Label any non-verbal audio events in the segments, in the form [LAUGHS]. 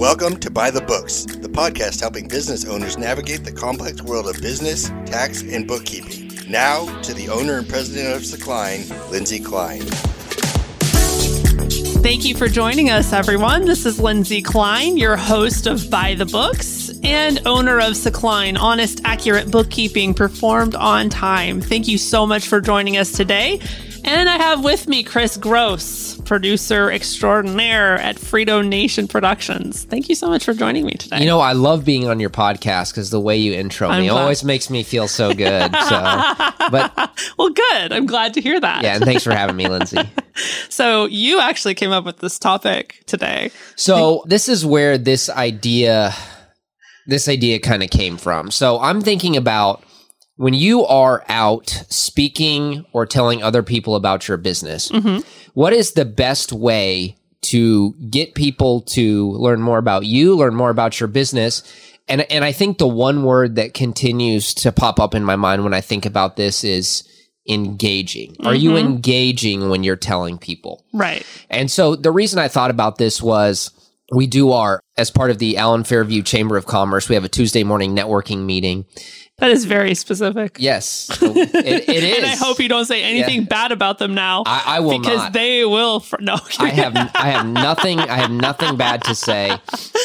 Welcome to Buy the Books, the podcast helping business owners navigate the complex world of business, tax, and bookkeeping. Now to the owner and president of Secline, Lindsay Klein. Thank you for joining us, everyone. This is Lindsay Klein, your host of Buy the Books and owner of Secline, honest, accurate bookkeeping performed on time. Thank you so much for joining us today. And I have with me Chris Gross, producer extraordinaire at Frito Nation Productions. Thank you so much for joining me today. You know, I love being on your podcast because the way you intro I'm me glad. always makes me feel so good. So, [LAUGHS] but well, good. I'm glad to hear that. yeah, and thanks for having me, Lindsay. [LAUGHS] So you actually came up with this topic today. So this is where this idea, this idea kind of came from. So I'm thinking about when you are out speaking or telling other people about your business, mm-hmm. what is the best way to get people to learn more about you, learn more about your business? And, and I think the one word that continues to pop up in my mind when I think about this is engaging. Are you mm-hmm. engaging when you're telling people? Right. And so the reason I thought about this was we do our, as part of the Allen Fairview Chamber of Commerce, we have a Tuesday morning networking meeting. That is very specific. Yes, it, it [LAUGHS] is. And I hope you don't say anything Yeah. bad about them now. I, I will because not. they will. Fr- no, I have I have nothing I have nothing bad to say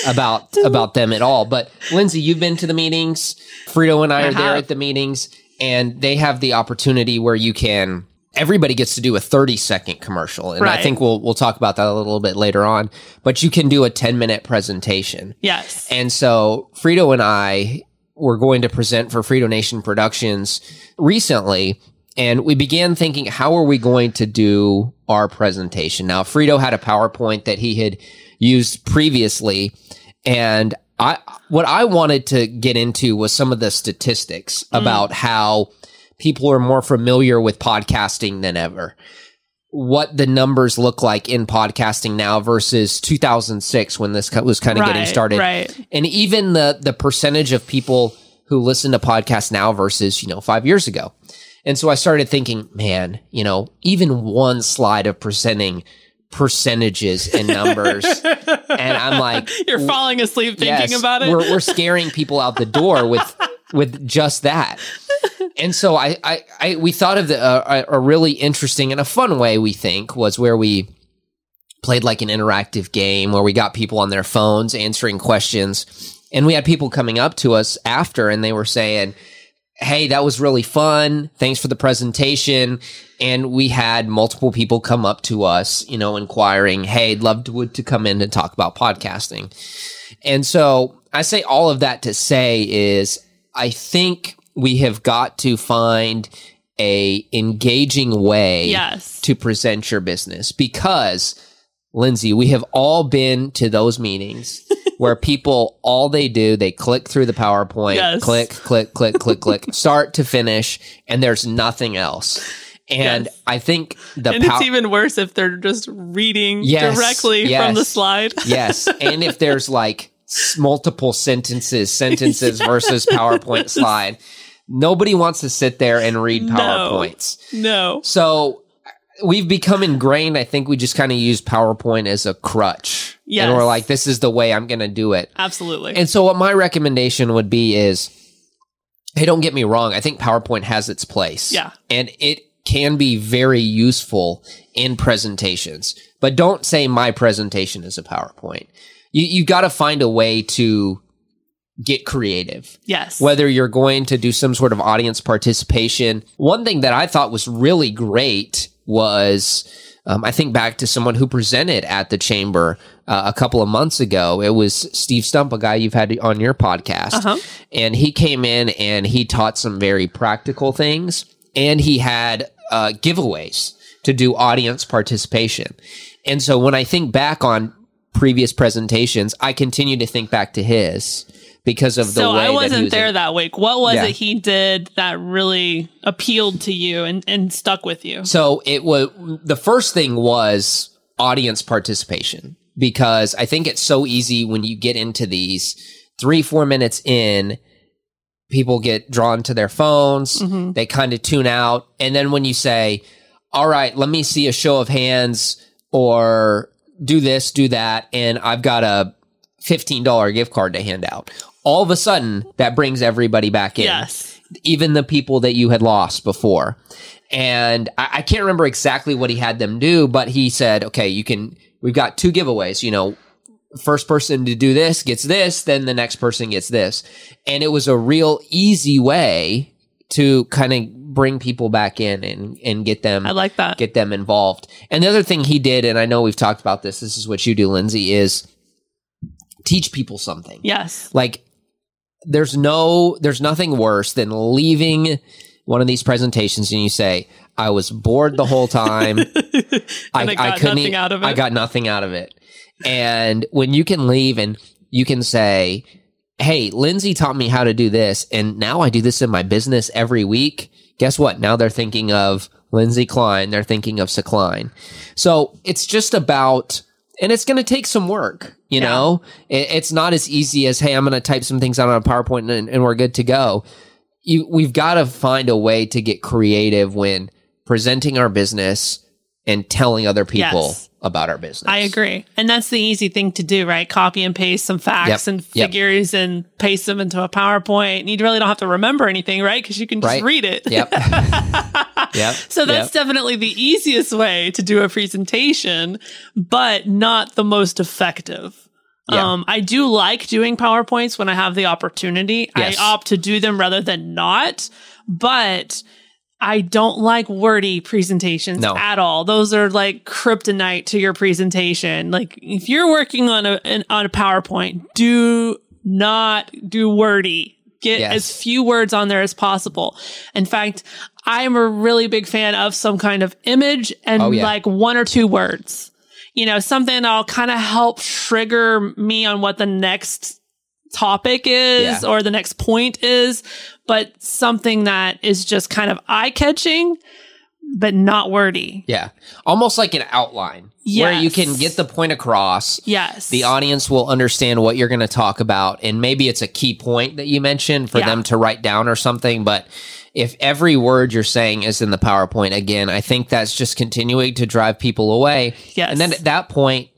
about about them at all. But Lindsay, you've been to the meetings. Frito and I, I are there at the meetings, and they have the opportunity where you can. Everybody gets to do a 30 second commercial, and I think we'll we'll talk about that a little bit later on. But you can do a 10 minute presentation. yes. And so Frito and I were going to present for Frito Nation Productions recently. And we began thinking, how are we going to do our presentation? Now, Frito had a PowerPoint that he had used previously. And I, what I wanted to get into was some of the statistics mm. about how people are more familiar with podcasting than ever what the numbers look like in podcasting now versus 2006 when this was kind of getting started right. and even the the percentage of people who listen to podcasts now versus you know 5 years ago and so I started thinking man you know even one slide of presenting percentages and numbers [LAUGHS] and I'm like You're falling asleep thinking Yes, about it. We're, we're scaring people out the door with with just that. And so I, I, I we thought of the, uh, a, really interesting and a fun way we think was where we played like an interactive game where we got people on their phones answering questions, and we had people coming up to us after and they were saying, "Hey, that was really fun. Thanks for the presentation." And we had multiple people come up to us, you know, inquiring, "Hey, I'd love to, to come in and talk about podcasting." And so I say all of that to say is I think we have got to find a engaging way yes. to present your business because Lindsay, we have all been to those meetings [LAUGHS] where people all they do, they click through the PowerPoint, Yes. click, click, click, click, click, [LAUGHS] start to finish, and there's nothing else. And Yes. I think the and pow- it's even worse if they're just reading Yes, directly from the slide. [LAUGHS] yes. And if there's like multiple sentences, sentences versus PowerPoint slide, nobody wants to sit there and read PowerPoints. no. So we've become ingrained. I think we just kind of use PowerPoint as a crutch. Yes. And we're like, this is the way I'm going to do it. Absolutely. And so what my recommendation would be is, hey, don't get me wrong. I think PowerPoint has its place. Yeah. And it can be very useful in presentations, but don't say my presentation is a PowerPoint. You, you got to find a way to get creative yes. whether you're going to do some sort of audience participation. One thing that I thought was really great was um, I think back to someone who presented at the chamber uh, a couple of months ago. It was Steve Stump, a guy you've had on your podcast. Uh-huh. And he came in and he taught some very practical things and he had uh, giveaways to do audience participation. And so when I think back on previous presentations, I continue to think back to his because of the so way I that he wasn't was there that week. What was Yeah. it he did that really appealed to you and, and stuck with you? So it was the first thing was audience participation because I think it's so easy when you get into these three, four minutes in, people get drawn to their phones, Mm-hmm. they kind of tune out. And then when you say, all right, let me see a show of hands or do this, do that, and I've got a $15 gift card to hand out. All of a sudden, that brings everybody back in. Yes. Even the people that you had lost before. And I, I can't remember exactly what he had them do, but he said, okay, you can, we've got two giveaways, you know, first person to do this gets this, then the next person gets this. And it was a real easy way to kind of bring people back in and, and get them I like that. get them involved. And the other thing he did, and I know we've talked about this, this is what you do, Lindsay, is teach people something. yes. Like there's no there's nothing worse than leaving one of these presentations and you say, I was bored the whole time. [LAUGHS] I got nothing e- out of it. I got nothing out of it. And when you can leave and you can say, Hey, Lindsay taught me how to do this, and now I do this in my business every week. Guess what? Now they're thinking of Lindsay Klein. They're thinking of Secline. So it's just about, and it's going to take some work. You Yeah. know, it, it's not as easy as, Hey, I'm going to type some things out on a PowerPoint and, and we're good to go. You, we've got to find a way to get creative when presenting our business and telling other people Yes. About our business. I agree. And that's the easy thing to do, right? Copy and paste some facts Yep. and Yep. figures and paste them into a PowerPoint. And you really don't have to remember anything, right? Because you can just Right. read it. Yep. [LAUGHS] yep. So that's definitely the easiest way to do a presentation, but not the most effective. Yeah. Um, I do like doing PowerPoints when I have the opportunity. Yes. I opt to do them rather than not, but I don't like wordy presentations No. at all. Those are like kryptonite to your presentation. Like if you're working on a an, on a PowerPoint, do not do wordy. Get Yes. as few words on there as possible. In fact, I'm a really big fan of some kind of image and Oh, yeah. like one or two words. You know, something that'll kind of help trigger me on what the next topic is Yeah. or the next point is, but something that is just kind of eye catching, but not wordy. Yeah. Almost like an outline where you can get the point across. Yes. The audience will understand what you're going to talk about. And maybe it's a key point that you mentioned for Yeah. them to write down or something. But if every word you're saying is in the PowerPoint, again, I think that's just continuing to drive people away. Yes. And then at that point,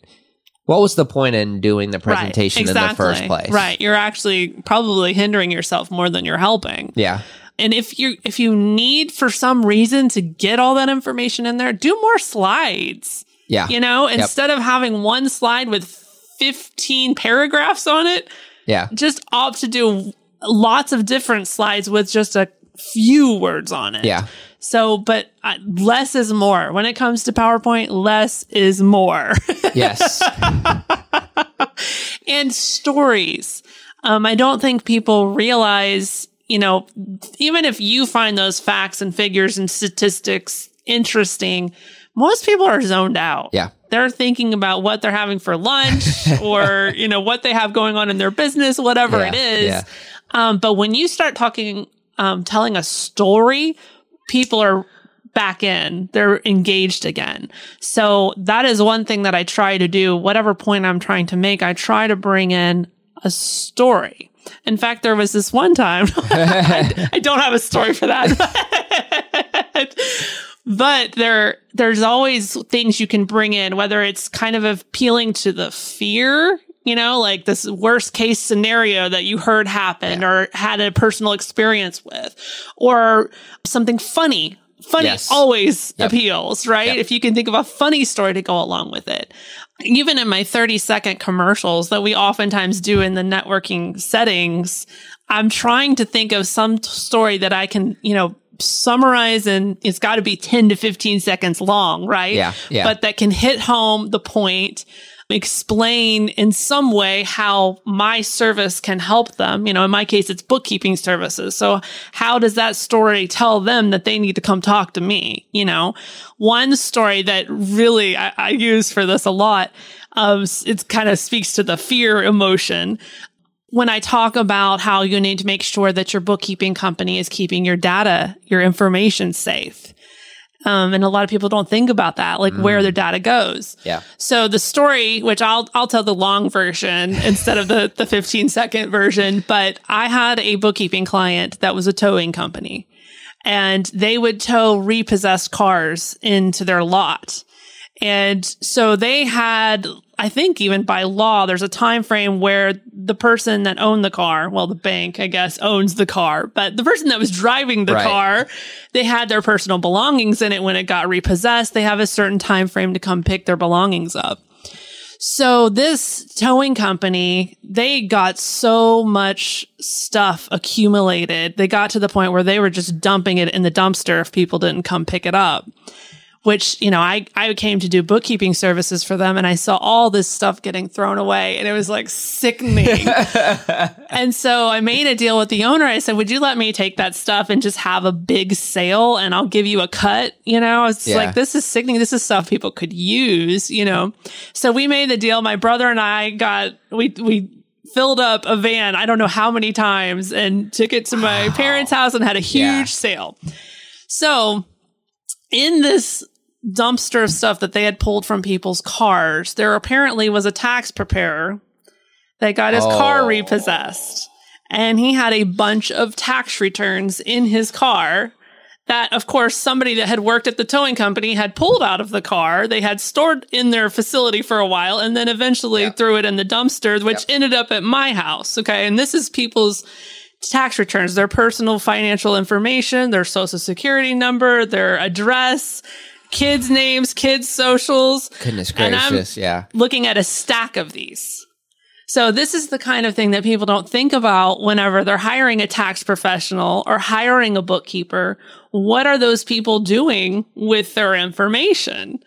what was the point in doing the presentation in the first place? Right. You're actually probably hindering yourself more than you're helping. Yeah. And if you if you need for some reason to get all that information in there, do more slides. Yeah. You know, instead of having one slide with 15 paragraphs on it, Yeah. just opt to do lots of different slides with just a few words on it. Yeah. So, but uh, less is more. When it comes to PowerPoint, less is more. [LAUGHS] Yes. and stories. Um, I don't think people realize, you know, even if you find those facts and figures and statistics interesting, most people are zoned out. yeah. They're thinking about what they're having for lunch [LAUGHS] or, you know, what they have going on in their business, whatever Yeah, it is. yeah. Um, but when you start talking, um, telling a story, people are back in. They're engaged again. So that is one thing that I try to do. Whatever point I'm trying to make, I try to bring in a story. In fact, there was this one time, I, [LAUGHS] I don't have a story for that. but there, there's always things you can bring in, whether it's kind of appealing to the fear, you know, like this worst case scenario that you heard happen or had a personal experience with, or something funny. Funny Yes. always Yep. appeals, right? Yep. If you can think of a funny story to go along with it. Even in my 30 second commercials that we oftentimes do in the networking settings, I'm trying to think of some story that I can, you know, summarize and it's got to be 10 to 15 seconds long, right? Yeah, yeah. But that can hit home the point, explain in some way how my service can help them. You know, in my case, it's bookkeeping services. So how does that story tell them that they need to come talk to me? You know, one story that really I, I use for this a lot, um, it kind of speaks to the fear emotion when I talk about how you need to make sure that your bookkeeping company is keeping your data, your information safe. Um, and a lot of people don't think about that, like where their data goes. Yeah. So the story, which I'll I'll tell the long version [LAUGHS] instead of the the 15 second version, but I had a bookkeeping client that was a towing company and they would tow repossessed cars into their lot. And so they had I think even by law, there's a time frame where the person that owned the car, well, the bank, I guess, owns the car, but the person that was driving the Right. car, they had their personal belongings in it when it got repossessed. They have a certain time frame to come pick their belongings up. So this towing company, they got so much stuff accumulated. They got to the point where they were just dumping it in the dumpster if people didn't come pick it up. Which, you know, I, I came to do bookkeeping services for them and I saw all this stuff getting thrown away and it was like sickening. [LAUGHS] and so I made a deal with the owner. I said, Would you let me take that stuff and just have a big sale and I'll give you a cut? You know, it's Yeah. like, this is sickening. This is stuff people could use, you know? So we made the deal. My brother and I got, we, we, filled up a van i don't know how many times and took it to my parents house and had a huge Yeah. sale so in this dumpster of stuff that they had pulled from people's cars, there apparently was a tax preparer that got his car Oh. repossessed. And he had a bunch of tax returns in his car that, of course, somebody that had worked at the towing company had pulled out of the car. They had stored in their facility for a while and then eventually Yep. threw it in the dumpster, which ended up at my house. Okay. And this is people's tax returns, their personal financial information, their social security number, their address, kids' names, kids' socials. Goodness gracious, yeah. Looking at a stack of these. So this is the kind of thing that people don't think about whenever they're hiring a tax professional or hiring a bookkeeper. What are those people doing with their information?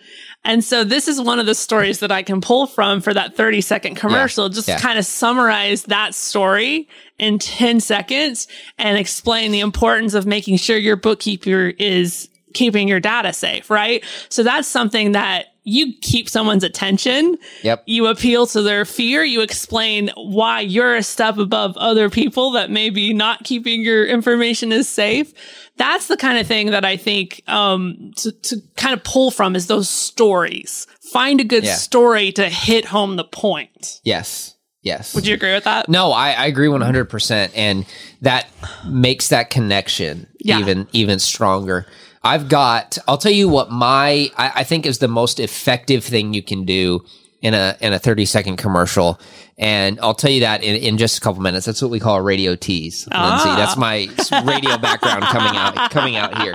And so this is one of the stories that I can pull from for that 30 second commercial. Just Yeah. kind of summarize that story in 10 seconds and explain the importance of making sure your bookkeeper is keeping your data safe, right? So that's something that you keep someone's attention. Yep. You appeal to their fear. You explain why you're a step above other people that maybe not keeping your information is safe. That's the kind of thing that I think um, to, to kind of pull from is those stories. Find a good Yeah. story to hit home the point. Yes. Yes. Would you agree with that? No, I, I agree one hundred percent, and that makes that connection Yeah. even even stronger. I've got. I'll tell you what my I, I think is the most effective thing you can do in a in a thirty second commercial, and I'll tell you that in, in just a couple minutes. That's what we call a radio tease, Lindsay. Ah. That's my radio background coming out coming out here.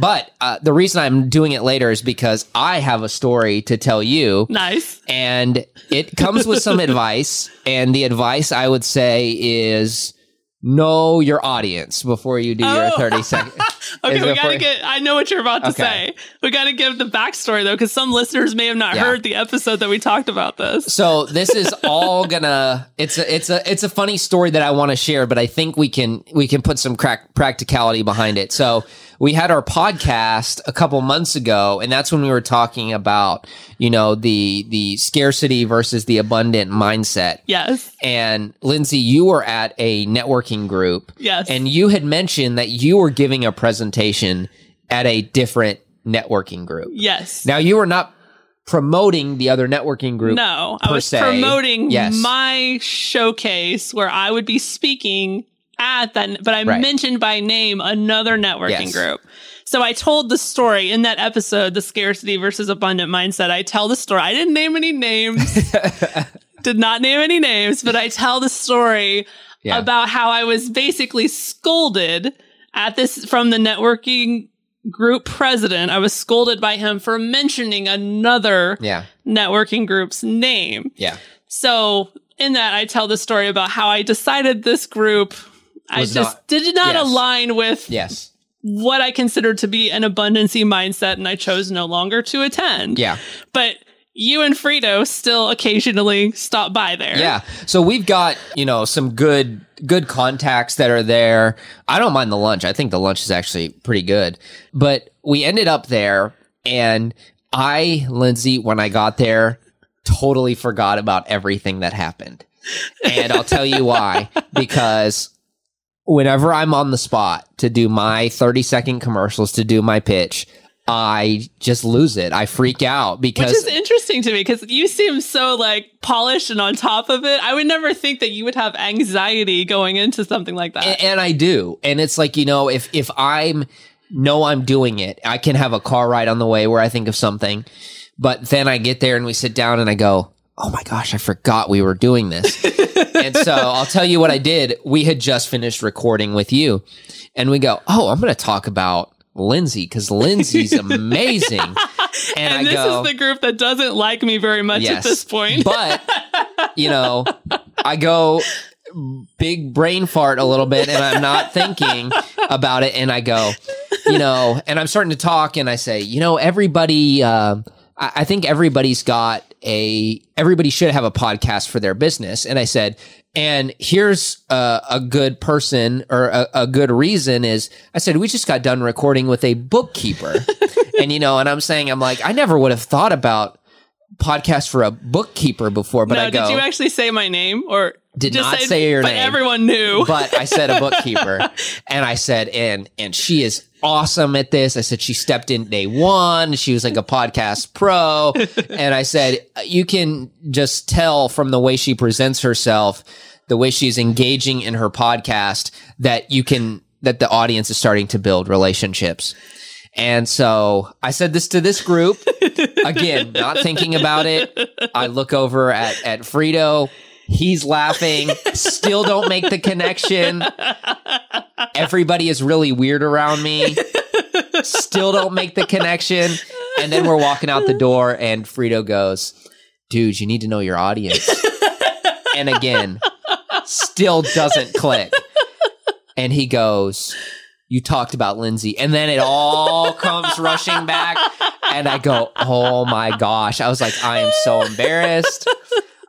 But uh, the reason I'm doing it later is because I have a story to tell you Nice. and it comes with some [LAUGHS] advice and the advice i would say is know your audience before you do your Oh. 30 [LAUGHS] second Okay, Is we gotta get. I know what you're about to Okay. say. We gotta give the backstory though, because some listeners may have not Yeah. heard the episode that we talked about this. so this is all [LAUGHS] gonna it's a it's a it's a funny story that i want to share but i think we can we can put some crack practicality behind it so we had our podcast a couple months ago and that's when we were talking about you know the the scarcity versus the abundant mindset Yes. and lindsay you were at a networking group Yes. And you had mentioned that you were giving a presentation at a different networking group. yes. Now you were not promoting the other networking group. No, I was se. promoting Yes. my showcase where I would be speaking at that, but I Right. mentioned by name another networking Yes. group. So I told the story in that episode, the scarcity versus abundant mindset. I tell the story. I didn't name any names, [LAUGHS] did not name any names, but I tell the story Yeah. about how I was basically scolded at this from the networking group president. I was scolded by him for mentioning another Yeah. networking group's name. Yeah. So in that, I tell the story about how I decided this group. I just not- did not yes. align with Yes. what I considered to be an abundancy mindset, and I chose no longer to attend. Yeah. But you and Frito still occasionally stop by there. Yeah. So we've got, you know, some good good contacts that are there. I don't mind the lunch. I think the lunch is actually pretty good. But we ended up there and I, Lindsay, when I got there, totally forgot about everything that happened. And I'll tell you why. [LAUGHS] Because whenever I'm on the spot to do my 30 second commercials, to do my pitch, I just lose it. I freak out because Which is interesting to me because you seem so like polished and on top of it. I would never think that you would have anxiety going into something like that. A- and I do. And it's like, you know, if if I'm know I'm doing it, I can have a car ride on the way where I think of something. But then I get there and we sit down and I go, oh my gosh, I forgot we were doing this. [LAUGHS] and so I'll tell you what I did. We had just finished recording with you and we go, oh, I'm going to talk about Lindsay because Lindsay's [LAUGHS] amazing. And, And this go, is the group that doesn't like me very much at this point. but you know, I go big brain fart a little bit and I'm not thinking about it. And I go, you know, and I'm starting to talk and I say, you know, everybody, um, I, I think everybody's got a, everybody should have a podcast for their business. And I said, and here's a, a good person or a, a good reason is I said, we just got done recording with a bookkeeper. [LAUGHS] and, you know, and I'm saying, I'm like, I never would have thought about podcast for a bookkeeper before, but no, I go, did you actually say my name or Did just not say your but name. everyone knew. but I said a bookkeeper, [LAUGHS] and I said, and and she is awesome at this. I said she stepped in day one. She was like a podcast pro, [LAUGHS] and I said you can just tell from the way she presents herself, the way she's engaging in her podcast, that you can that the audience is starting to build relationships. And so I said this to this group [LAUGHS] again, not thinking about it. I look over at at Frito. He's laughing. Still don't make the connection. Everybody is really weird around me. Still don't make the connection. And then we're walking out the door, and Frito goes, Dude, you need to know your audience. And again, still doesn't click. And he goes, You talked about Lindsay. And then it all comes rushing back. And I go, Oh my gosh. I was like, I am so embarrassed.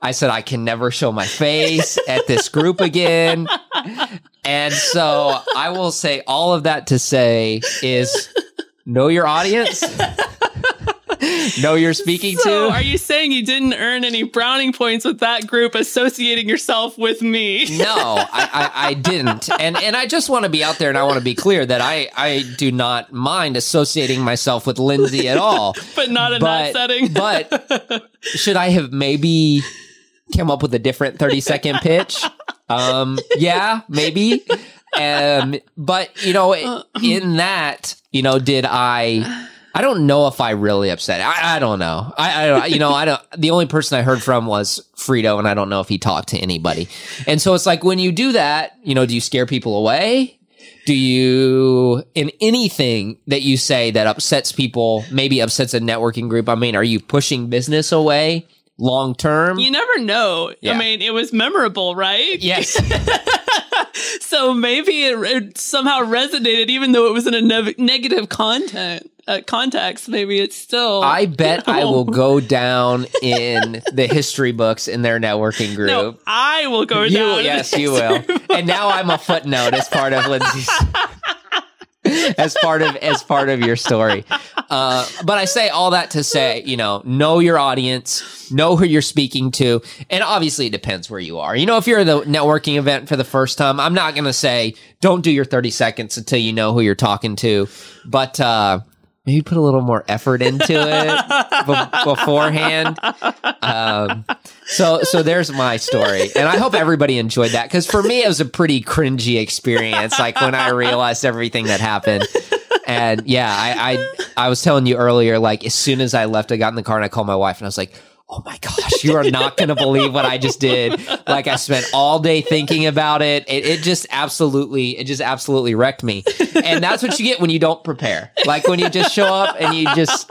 I said, I can never show my face at this group again. And so I will say all of that to say is know your audience, know you're speaking so, to. are you saying you didn't earn any browning points with that group associating yourself with me? No, I, I, I didn't, and and I just want to be out there, and I want to be clear that I I do not mind associating myself with Lindsay at all. [LAUGHS] But not in that setting. but [LAUGHS] should I have maybe come up with a different thirty second pitch? Um, yeah, maybe. Um, but you know, in that, you know, did I? I don't know if I really upset. I, I don't know. I, I. You know, I don't. The only person I heard from was Frito, and I don't know if he talked to anybody. And so it's like when you do that, you know, do you scare people away? Do you, in anything that you say that upsets people, maybe upsets a networking group? I mean, are you pushing business away long term? You never know. Yeah. I mean, it was memorable, right? Yes. [LAUGHS] So maybe it, it somehow resonated, even though it was in a ne- negative content uh, context. Maybe it's still. I bet [LAUGHS] I will go down in the history books in their networking group. No, I will go you, down. yes, you will. [LAUGHS] And now I'm a footnote as part of Lindsay's. As part of as part of your story, uh, but I say all that to say, you know, know your audience, know who you're speaking to, and obviously it depends where you are. You know, if you're at the networking event for the first time, I'm not going to say don't do your 30 seconds until you know who you're talking to, but uh, maybe put a little more effort into it be- [LAUGHS] beforehand. Um, so, so there's my story, and I hope everybody enjoyed that because for me it was a pretty cringy experience. Like when I realized everything that happened, and yeah, I, I, I was telling you earlier. Like as soon as I left, I got in the car and I called my wife, and I was like. Oh my gosh, you are not going to believe what I just did. Like I spent all day thinking about it. it. It just absolutely, it just absolutely wrecked me. And that's what you get when you don't prepare. Like when you just show up and you just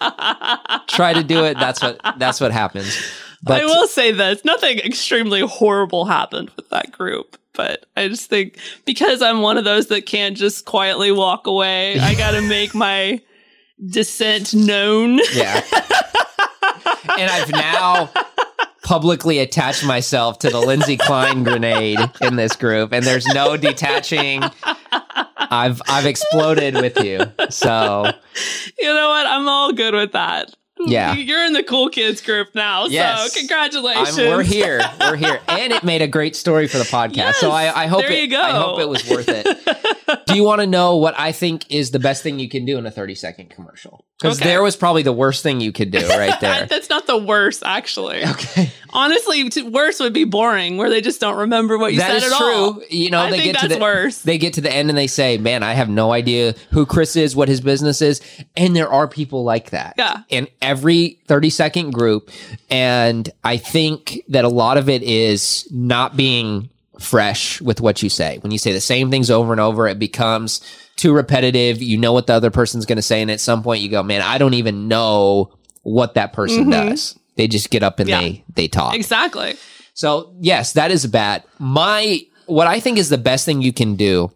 try to do it. That's what, that's what happens. But I will say this nothing extremely horrible happened with that group. But I just think because I'm one of those that can't just quietly walk away, I got to make my dissent known. Yeah. [LAUGHS] and I've now publicly attached myself to the Lindsay Klein grenade in this group, and there's no detaching. I've I've exploded with you. So You know what? I'm all good with that. Yeah. You're in the cool kids group now. Yes. So congratulations. I'm, we're here. We're here. And it made a great story for the podcast. so I, I hope there it, you go. I hope it was worth it. Do you want to know what I think is the best thing you can do in a 30 second commercial? Because Okay. there was probably the worst thing you could do right [LAUGHS] there. That's not the worst, actually. okay. Honestly, worse would be boring, where they just don't remember what you That said is at true. all. You know, I they get to the worse. they get to the end and they say, "Man, I have no idea who Chris is, what his business is." And there are people like that. Yeah. In every 30-second group, and I think that a lot of it is not being fresh with what you say. When you say the same things over and over, it becomes too repetitive. You know what the other person's going to say and at some point you go, "Man, I don't even know what that person does." They just get up and Mm-hmm. Yeah. they they talk. Exactly. So yes, that is bad. My what I think is the best thing you can do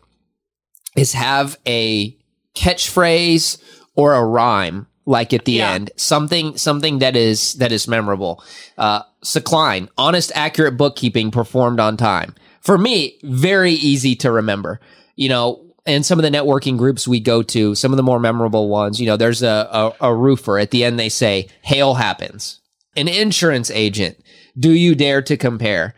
is have a catchphrase or a rhyme like at the Yeah. end something something that is that is memorable uh Klein, honest accurate bookkeeping performed on time for me very easy to remember you know and some of the networking groups we go to some of the more memorable ones you know there's a, a, a roofer at the end they say hail happens an insurance agent do you dare to compare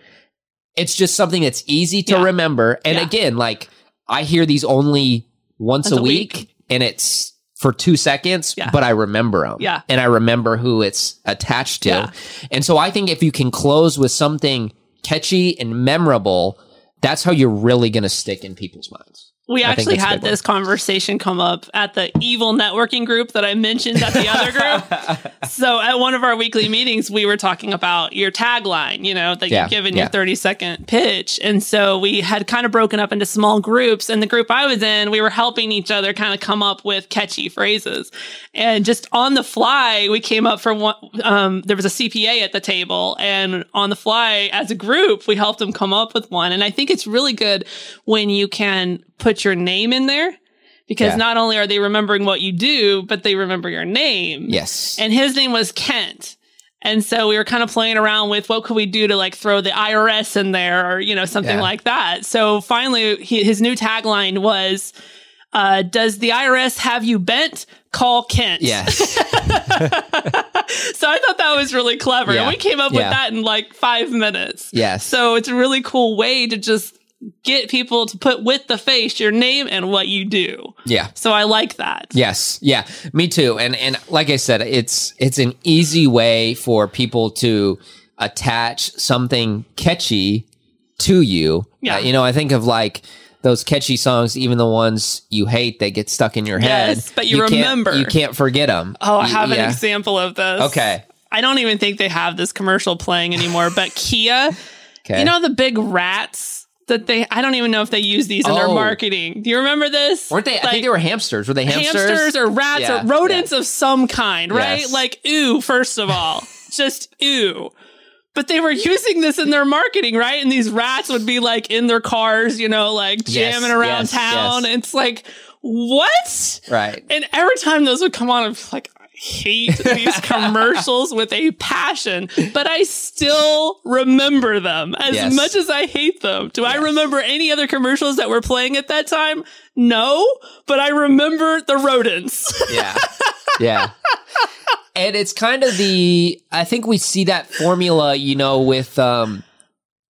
it's just something that's easy to Yeah. remember and Yeah. again like i hear these only once, a, a week, week. and it's for two seconds Yeah. but i remember them Yeah. and i remember who it's attached to and so i think if you can close with something catchy and memorable that's how you're really going to stick in people's minds We actually had this conversation come up at the evil networking group that I mentioned at the other group. [LAUGHS] So at one of our weekly meetings, we were talking about your tagline, you know, that Yeah, you've given yeah. your 30 second pitch. And so we had kind of broken up into small groups. And the group I was in, we were helping each other kind of come up with catchy phrases. And just on the fly, we came up for one, um, there was a CPA at the table. And on the fly, as a group, we helped them come up with one. And I think it's really good when you can put your name in there. Because Yeah. not only are they remembering what you do, but they remember your name yes and his name was Kent. And so we were kind of playing around with what could we do to like throw the IRS in there or, you know, something Yeah. like that. So finally, he, his new tagline was, uh, Does the IRS have you bent? Call Kent. yes [LAUGHS] [LAUGHS] So I thought that was really clever. Yeah. And we came up with that in like five minutes. yes So it's a really cool way to just get people to put with the face your name and what you do. yeah So I like that. Yes, yeah, me too. And and like I said, it's it's an easy way for people to attach something catchy to you. Yeah. Uh, you know, I think of like those catchy songs, even the ones you hate, they get stuck in your head. Yes, but you can't- remember. you can't forget them. Oh, I have an example of this. Okay. I don't even think they have this commercial playing anymore, but Kia, [LAUGHS] Okay. you know the big rats that they I don't even know if they use these in their Oh. marketing. Do you remember this? weren't they? I Like, think they were hamsters. Were they hamsters? hamsters or rats Yeah, or rodents of some kind, right? Yes. Like ooh, first of all. [LAUGHS] just ooh. But they were using this in their marketing, right? And these rats would be like in their cars, you know, like Yes, jamming around yes, town. yes. It's like, what? Right. And every time those would come on, I'm like, I hate these commercials with a passion, but I still remember them as Yes. much as I hate them. Do I remember any other commercials that were playing at that time? No, but I remember the rodents. [LAUGHS] Yeah. yeah. And it's kind of the I think we see that formula, you know, with um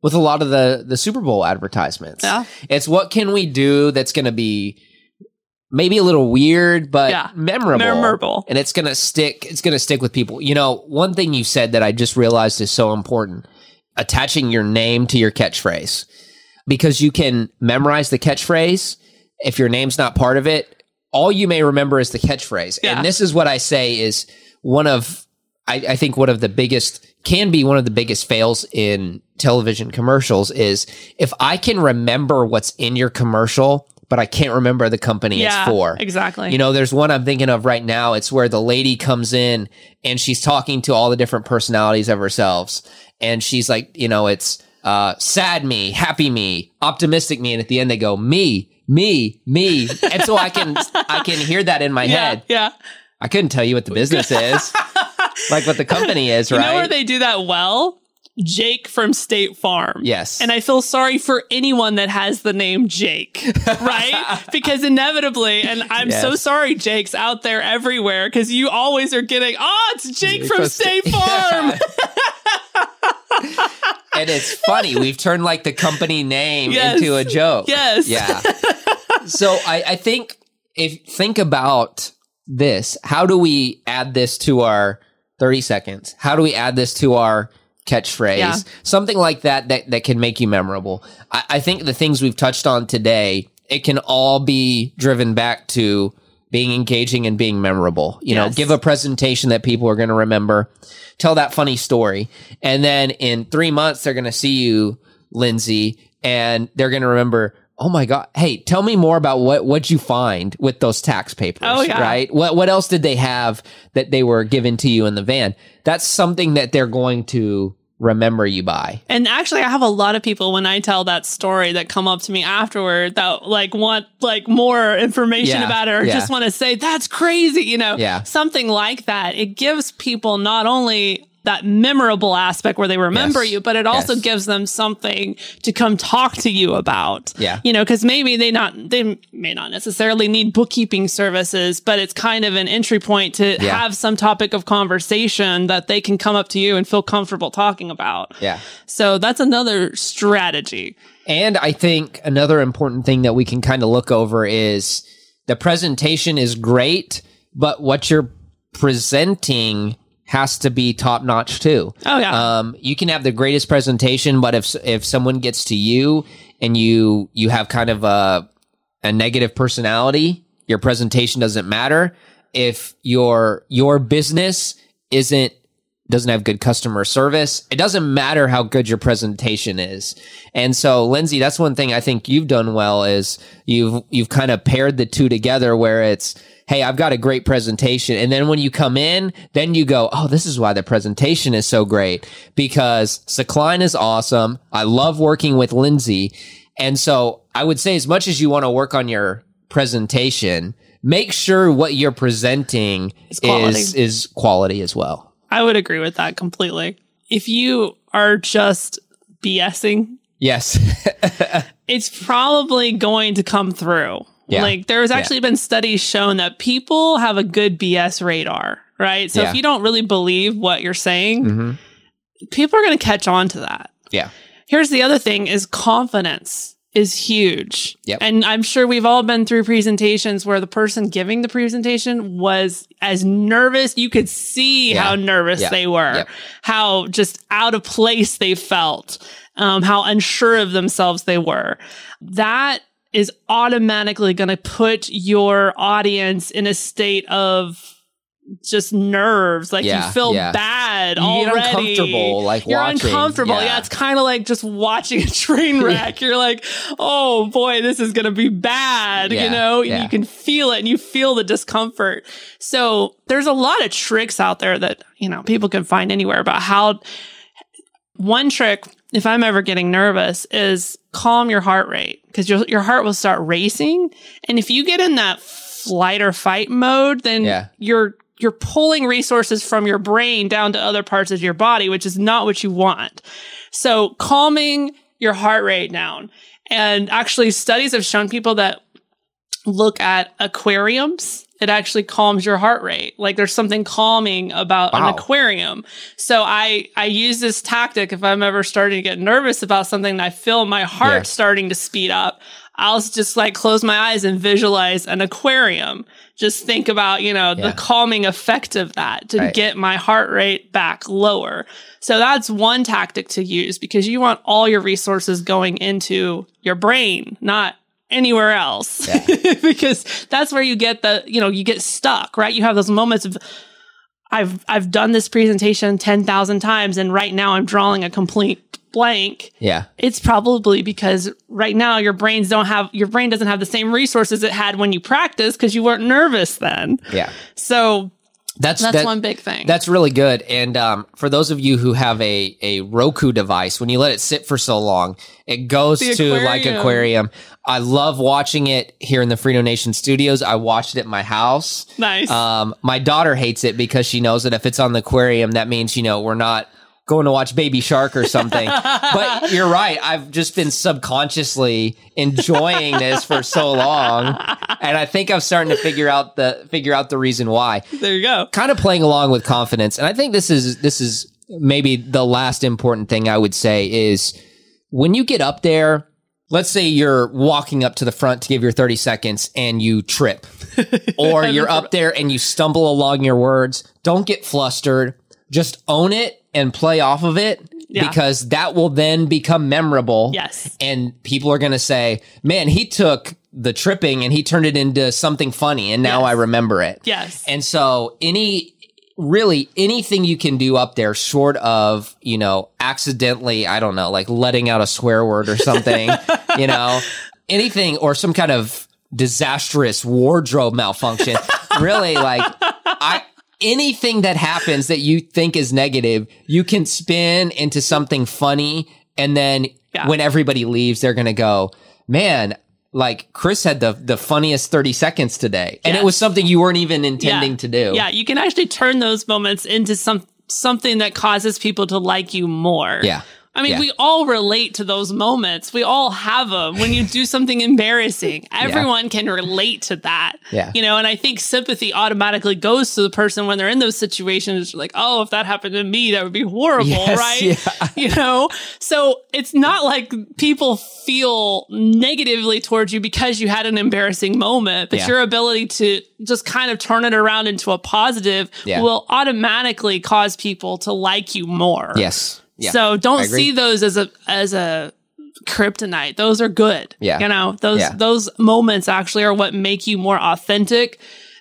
with a lot of the the Super Bowl advertisements. Yeah. It's what can we do that's going to be maybe a little weird but Yeah. memorable. Memorable. And it's going to stick it's to stick with people. You know, one thing you said that I just realized is so important, attaching your name to your catchphrase. Because you can memorize the catchphrase if your name's not part of it, all you may remember is the catchphrase. Yeah. And this is what I say is one of, I, I think one of the biggest, can be one of the biggest fails in television commercials is if I can remember what's in your commercial, but I can't remember the company yeah, it's for. exactly. You know, there's one I'm thinking of right now. It's where the lady comes in and she's talking to all the different personalities of herself. And she's like, you know, it's uh, sad me, happy me, optimistic me. And at the end they go, me, me, me. And so I can, [LAUGHS] I can hear that in my yeah, head. yeah. I couldn't tell you what the business is, [LAUGHS] like what the company is, right? You know where they do that well? Jake from State Farm. Yes. And I feel sorry for anyone that has the name Jake, [LAUGHS] right? because inevitably, and I'm so sorry, Jake's out there everywhere because you always are getting, oh, it's Jake from from State State- [LAUGHS] Farm. and it's funny. We've turned like the company name Yes. into a joke. Yes. Yeah. [LAUGHS] so I, I think if think about this? How do we add this to our 30 seconds? How do we add this to our catchphrase? Yeah. Something like that, that that can make you memorable. I, I think the things we've touched on today, it can all be driven back to being engaging and being memorable. You know, give a presentation that people are going to remember, tell that funny story. And then in three months, they're going to see you, Lindsay, and they're going to remember, oh my God, hey, tell me more about what, what'd you find with those tax papers, Oh, yeah. right? What, what else did they have that they were given to you in the van? That's something that they're going to remember you by. And actually, I have a lot of people when I tell that story that come up to me afterward that like want like more information Yeah, about it or yeah. just want to say that's crazy, you know, Yeah. something like that. It gives people not only that memorable aspect where they remember Yes. you, but it also Yes. gives them something to come talk to you about. Yeah. You know, because maybe they not they may not necessarily need bookkeeping services, but it's kind of an entry point to Yeah. have some topic of conversation that they can come up to you and feel comfortable talking about. Yeah. So that's another strategy. And I think another important thing that we can kind of look over is the presentation is great, but what you're presenting has to be top notch too. Oh, yeah. Um, you can have the greatest presentation, but if if someone gets to you and you you have kind of a a negative personality, your presentation doesn't matter. If your your business isn't doesn't have good customer service, it doesn't matter how good your presentation is. And so, Lindsay, that's one thing I think you've done well is you've you've kind of paired the two together where it's hey, I've got a great presentation. And then when you come in, then you go, oh, this is why the presentation is so great because Secline is awesome. I love working with Lindsay. And so I would say as much as you want to work on your presentation, make sure what you're presenting quality. is, is quality as well. I would agree with that completely. If you are just BSing, Yes. [LAUGHS] it's probably going to come through. Yeah. Like there's Yeah. actually been studies shown that people have a good BS radar, right? So Yeah. if you don't really believe what you're saying, hmm people are going to catch on to that. Yeah. Here's the other thing is confidence is huge. Yep. And I'm sure we've all been through presentations where the person giving the presentation was as nervous. You could see Yeah. how nervous Yeah. they were, Yep. how just out of place they felt, um, how unsure of themselves they were. That is automatically going to put your audience in a state of just nerves. Like Yeah, you feel yeah. bad You already. uncomfortable, like, You're watching. uncomfortable. Yeah. Yeah, it's kind of like just watching a train [LAUGHS] wreck. You're like, oh boy, this is going to be bad. You know, you can feel it and you feel the discomfort. So there's a lot of tricks out there that, you know, people can find anywhere about how one trick, if I'm ever getting nervous, is calm your heart rate because your, your heart will start racing. And if you get in that flight or fight mode, then Yeah. you're you're pulling resources from your brain down to other parts of your body, which is not what you want. So calming your heart rate down. And actually studies have shown people that look at aquariums, it actually calms your heart rate. Like there's something calming about Wow. an aquarium. So I I use this tactic if I'm ever starting to get nervous about something and I feel my heart Yeah. starting to speed up. I'll just like close my eyes and visualize an aquarium. Just think about, you know, Yeah. the calming effect of that to Right. get my heart rate back lower. So that's one tactic to use because you want all your resources going into your brain, not anywhere else. [LAUGHS] because that's where you get the, you know, you get stuck, right? You have those moments of I've I've done this presentation 10,000 times and right now I'm drawing a complete blank. Yeah. It's probably because right now your brains don't have your brain doesn't have the same resources it had when you practiced because you weren't nervous then. Yeah. So That's that's that- one big thing. That's really good. And um, for those of you who have a, a Roku device, when you let it sit for so long, it goes The to like aquarium. I love watching it here in the Frito Nation studios. I watched it at my house. nice. Um, my daughter hates it because she knows that if it's on the aquarium, that means you know we're not going to watch Baby Shark or something. [LAUGHS] but you're right. I've just been subconsciously enjoying this for so long, and I think I'm starting to figure out the figure out the reason why there you go. kind of playing along with confidence. And I think this is this is maybe the last important thing I would say is when you get up there let's say you're walking up to the front to give your 30 seconds and you trip [LAUGHS] or you're up there and you stumble along your words don't get flustered just own it and play off of it Yeah. because that will then become memorable Yes. and people are going to say man he took the tripping and he turned it into something funny and now Yes. i remember it Yes. and so any really anything you can do up there short of, you know, accidentally, I don't know, like letting out a swear word or something, [LAUGHS] you know, anything or some kind of disastrous wardrobe malfunction. really like I anything that happens that you think is negative, you can spin into something funny and then Yeah. when everybody leaves, they're going to go, "Man, like Chris had the the funniest 30 seconds today." And it was something you weren't even intending to do. Yeah, you can actually turn those moments into some something that causes people to like you more. Yeah. I mean, Yeah. we all relate to those moments. We all have them. When you do something embarrassing, [LAUGHS] everyone can relate to that. Yeah. You know, and I think sympathy automatically goes to the person when they're in those situations. Like, oh, if that happened to me, that would be horrible, Yes, right? [LAUGHS] yeah. You know? So it's not like people feel negatively towards you because you had an embarrassing moment, but Yeah. your ability to just kind of turn it around into a positive Yeah. will automatically cause people to like you more. Yes. Yeah. So don't see those as a as a kryptonite. Those are good. Yeah. You know, those Yeah. those moments actually are what make you more authentic.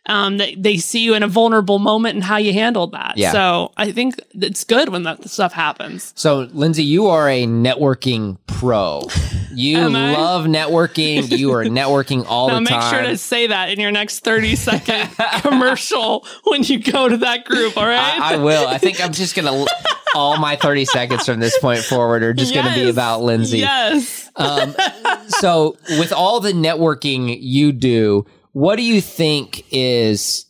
Um, they, they see you in a vulnerable moment and how you handled that. Yeah. So I think it's good when that stuff happens. So, Lindsay, you are a networking pro. [LAUGHS] You love networking. You are networking all [LAUGHS] Now the time. make sure to say that in your next 30 [LAUGHS] second commercial when you go to that group. All right. I, I will. I think I'm just gonna. All my 30 seconds from this point forward are just gonna be about Lindsay. Yes. Um, so, with all the networking you do, what do you think is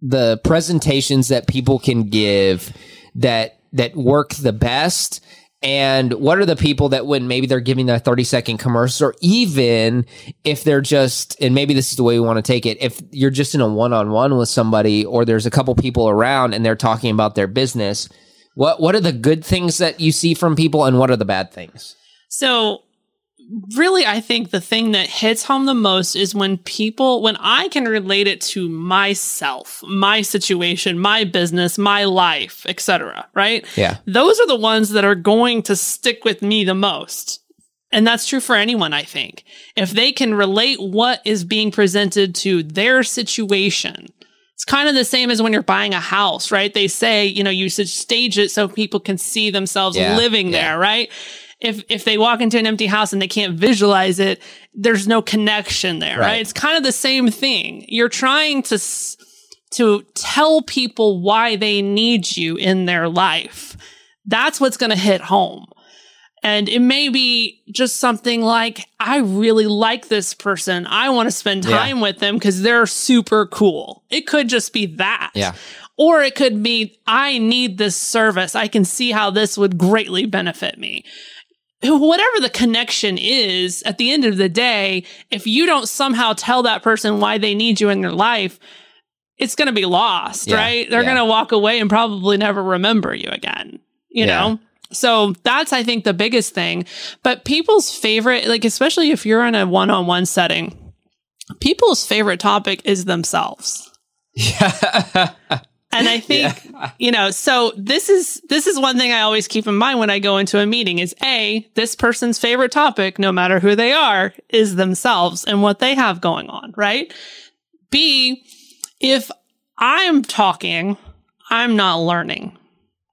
the presentations that people can give that that work the best? And what are the people that when maybe they're giving their 30 second commercial, or even if they're just, and maybe this is the way we want to take it, if you're just in a one on one with somebody or there's a couple people around and they're talking about their business, what, what are the good things that you see from people and what are the bad things? So, really, I think the thing that hits home the most is when people, when I can relate it to myself, my situation, my business, my life, etc. Right? Yeah. Those are the ones that are going to stick with me the most. And that's true for anyone, I think. If they can relate what is being presented to their situation, it's kind of the same as when you're buying a house, right? They say, you know, you should stage it so people can see themselves Yeah, living yeah. there, right? If if they walk into an empty house and they can't visualize it, there's no connection there, right? Right. It's kind of the same thing. You're trying to s- to tell people why they need you in their life. That's what's going to hit home. And it may be just something like, I really like this person. I want to spend Yeah. time with them because they're super cool. It could just be that. Yeah. Or it could be, I need this service. I can see how this would greatly benefit me. Whatever the connection is, at the end of the day, if you don't somehow tell that person why they need you in their life, it's going to be lost, Yeah, right? They're yeah. going to walk away and probably never remember you again, you Yeah. know? So that's, I think, the biggest thing. But people's favorite, like, especially if you're in a one on one setting, people's favorite topic is themselves. [LAUGHS] And I [LAUGHS] think, you know, so this is this is one thing I always keep in mind when I go into a meeting is A, this person's favorite topic, no matter who they are, is themselves and what they have going on, right? B, if I'm talking, I'm not learning,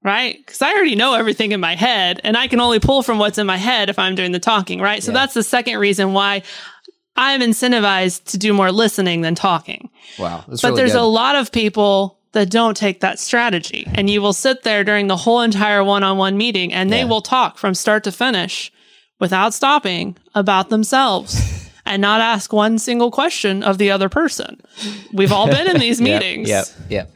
right? Because I already know everything in my head and I can only pull from what's in my head if I'm doing the talking, right? So Yeah. that's the second reason why I'm incentivized to do more listening than talking Wow. But really there's good. a lot of people that don't take that strategy and you will sit there during the whole entire one-on-one meeting and they Yeah. will talk from start to finish without stopping about themselves [LAUGHS] and not ask one single question of the other person we've all been in [LAUGHS] these meetings Yep. Yep.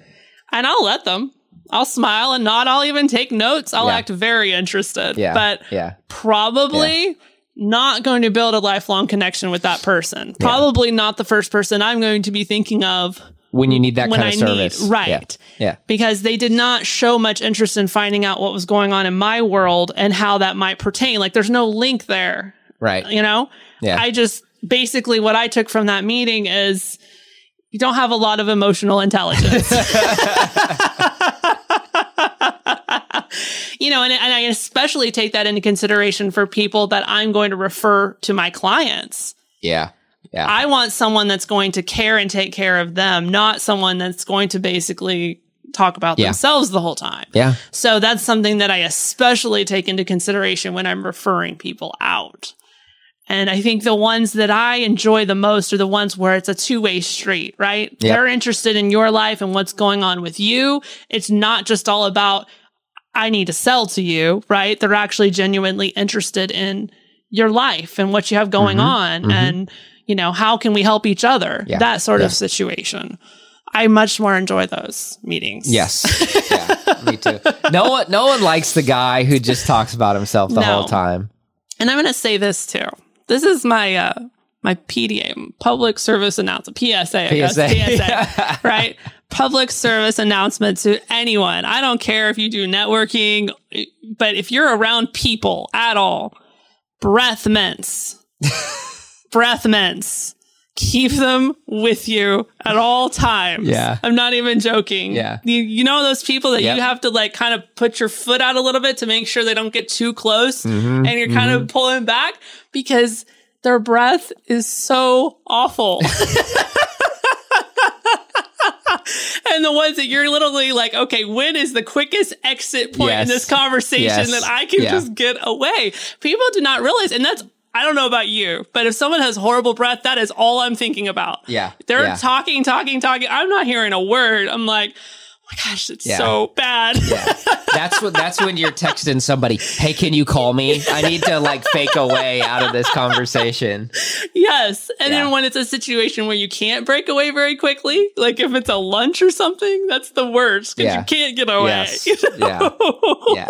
and i'll let them i'll smile and nod i'll even take notes i'll Yeah. act very interested Yeah. but yeah. probably not going to build a lifelong connection with that person probably not the first person i'm going to be thinking of When you mm, need that when kind of I service. need right. Yeah. Because they did not show much interest in finding out what was going on in my world and how that might pertain. Like there's no link there. Right. You know, Yeah. I just basically what I took from that meeting is you don't have a lot of emotional intelligence. [LAUGHS] [LAUGHS] you know, and, and I especially take that into consideration for people that I'm going to refer to my clients. yeah. Yeah. I want someone that's going to care and take care of them, not someone that's going to basically talk about Yeah. themselves the whole time. yeah. So that's something that I especially take into consideration when I'm referring people out. And I think the ones that I enjoy the most are the ones where it's a two way street, right? They're interested in your life and what's going on with you. It's not just all about, I need to sell to you, right? They're actually genuinely interested in your life and what you have going mm-hmm. on mm-hmm. and, you know, how can we help each other? Yeah. That sort Yeah. of situation. I much more enjoy those meetings. Yes. [LAUGHS] yeah. Me too. No one. No one likes the guy who just talks about himself the No. whole time. And I'm going to say this too. This is my uh my PDA, public service announcement, PSA, I guess, PSA. PSA, [LAUGHS] right? Public service announcement to anyone. I don't care if you do networking, but if you're around people at all, breath mints, [LAUGHS] breath mints, keep them with you at all times. Yeah. I'm not even joking. Yeah. You, you know those people that Yep. you have to like kind of put your foot out a little bit to make sure they don't get too close Mhm, and you're kind of pulling back because their breath is so awful. [LAUGHS] and the ones that you're literally like, okay, when is the quickest exit point in this conversation Yes. that I can just get away? People do not realize, and that's, I don't know about you, but if someone has horrible breath, that is all I'm thinking about. Yeah. They're yeah. talking, talking, talking. I'm not hearing a word. I'm like, my gosh, it's Yeah. so bad. That's what. That's when you're texting somebody. Hey, can you call me? I need to like fake a way out of this conversation. Yes. And Yeah. then when it's a situation where you can't break away very quickly, like if it's a lunch or something, that's the worst because Yeah. you can't get away. Yes. [LAUGHS] you Yeah. Yeah.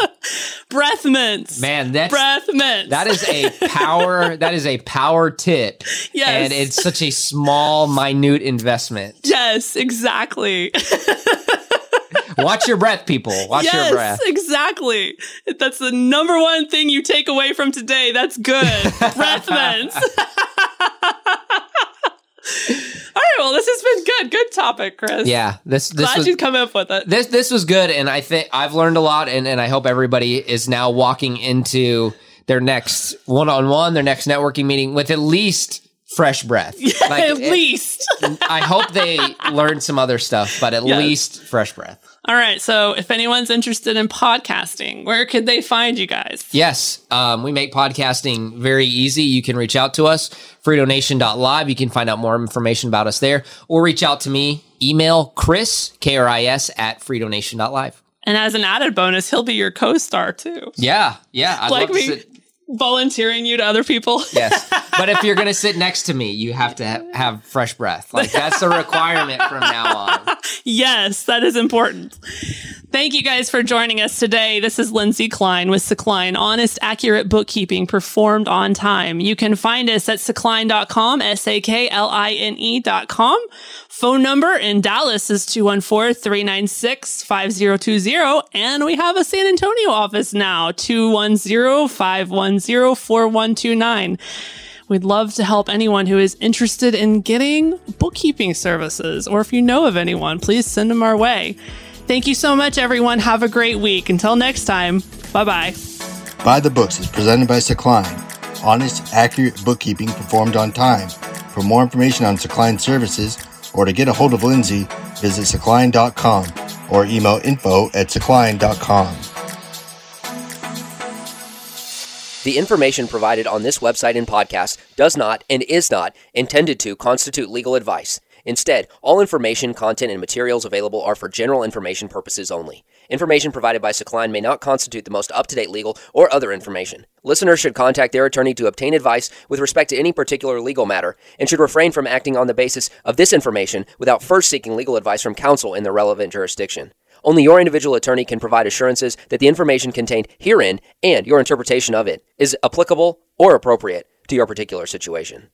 Breath mints. Man, that's Breath mints. that is a power. That is a power tip, Yes. and it's such a small, minute investment. Yes, exactly. [LAUGHS] Watch your breath, people. Watch yes, your breath. exactly. That's the number one thing you take away from today. That's good. [LAUGHS] Breath mints. [LAUGHS] All right, well, this has been good. Good topic, Chris. Yeah. This this Glad was you'd come up with it. this this was good and i think i've learned a lot and, and i hope everybody is now walking into their next one-on-one their next networking meeting with at least fresh breath [LAUGHS] Like, At it- least. i hope they learned some other stuff but at Yes. least fresh breath All right. So if anyone's interested in podcasting, where could they find you guys? yes um, we make podcasting very easy you can reach out to us freedonation.live you can find out more information about us there or reach out to me email chris k-r-i-s at freedonation.live And as an added bonus, he'll be your co-star too. yeah yeah i'd Like love me to sit volunteering you to other people. [LAUGHS] Yes. But if you're going to sit next to me, you have to ha- have fresh breath. Like that's a requirement from now on. [LAUGHS] yes, that is important. Thank you guys for joining us today. This is Lindsay Klein with Sakline, honest, accurate bookkeeping performed on time. You can find us at sakline.com, S-A-K-L-I-N-E dot com. Phone number in Dallas is 214-396-5020. And we have a San Antonio office now, 210-510-4129. We'd love to help anyone who is interested in getting bookkeeping services, or if you know of anyone, please send them our way. Thank you so much, everyone. Have a great week. Until next time, bye bye. By the Books is presented by Sakline. Honest, accurate bookkeeping performed on time. For more information on Sakline services or to get a hold of Lindsay, visit sakline.com or email info at sakline.com. The information provided on this website and podcast does not and is not intended to constitute legal advice. Instead, all information, content, and materials available are for general information purposes only. Information provided by Sakline may not constitute the most up to date legal or other information. Listeners should contact their attorney to obtain advice with respect to any particular legal matter and should refrain from acting on the basis of this information without first seeking legal advice from counsel in the relevant jurisdiction. Only your individual attorney can provide assurances that the information contained herein and your interpretation of it is applicable or appropriate to your particular situation.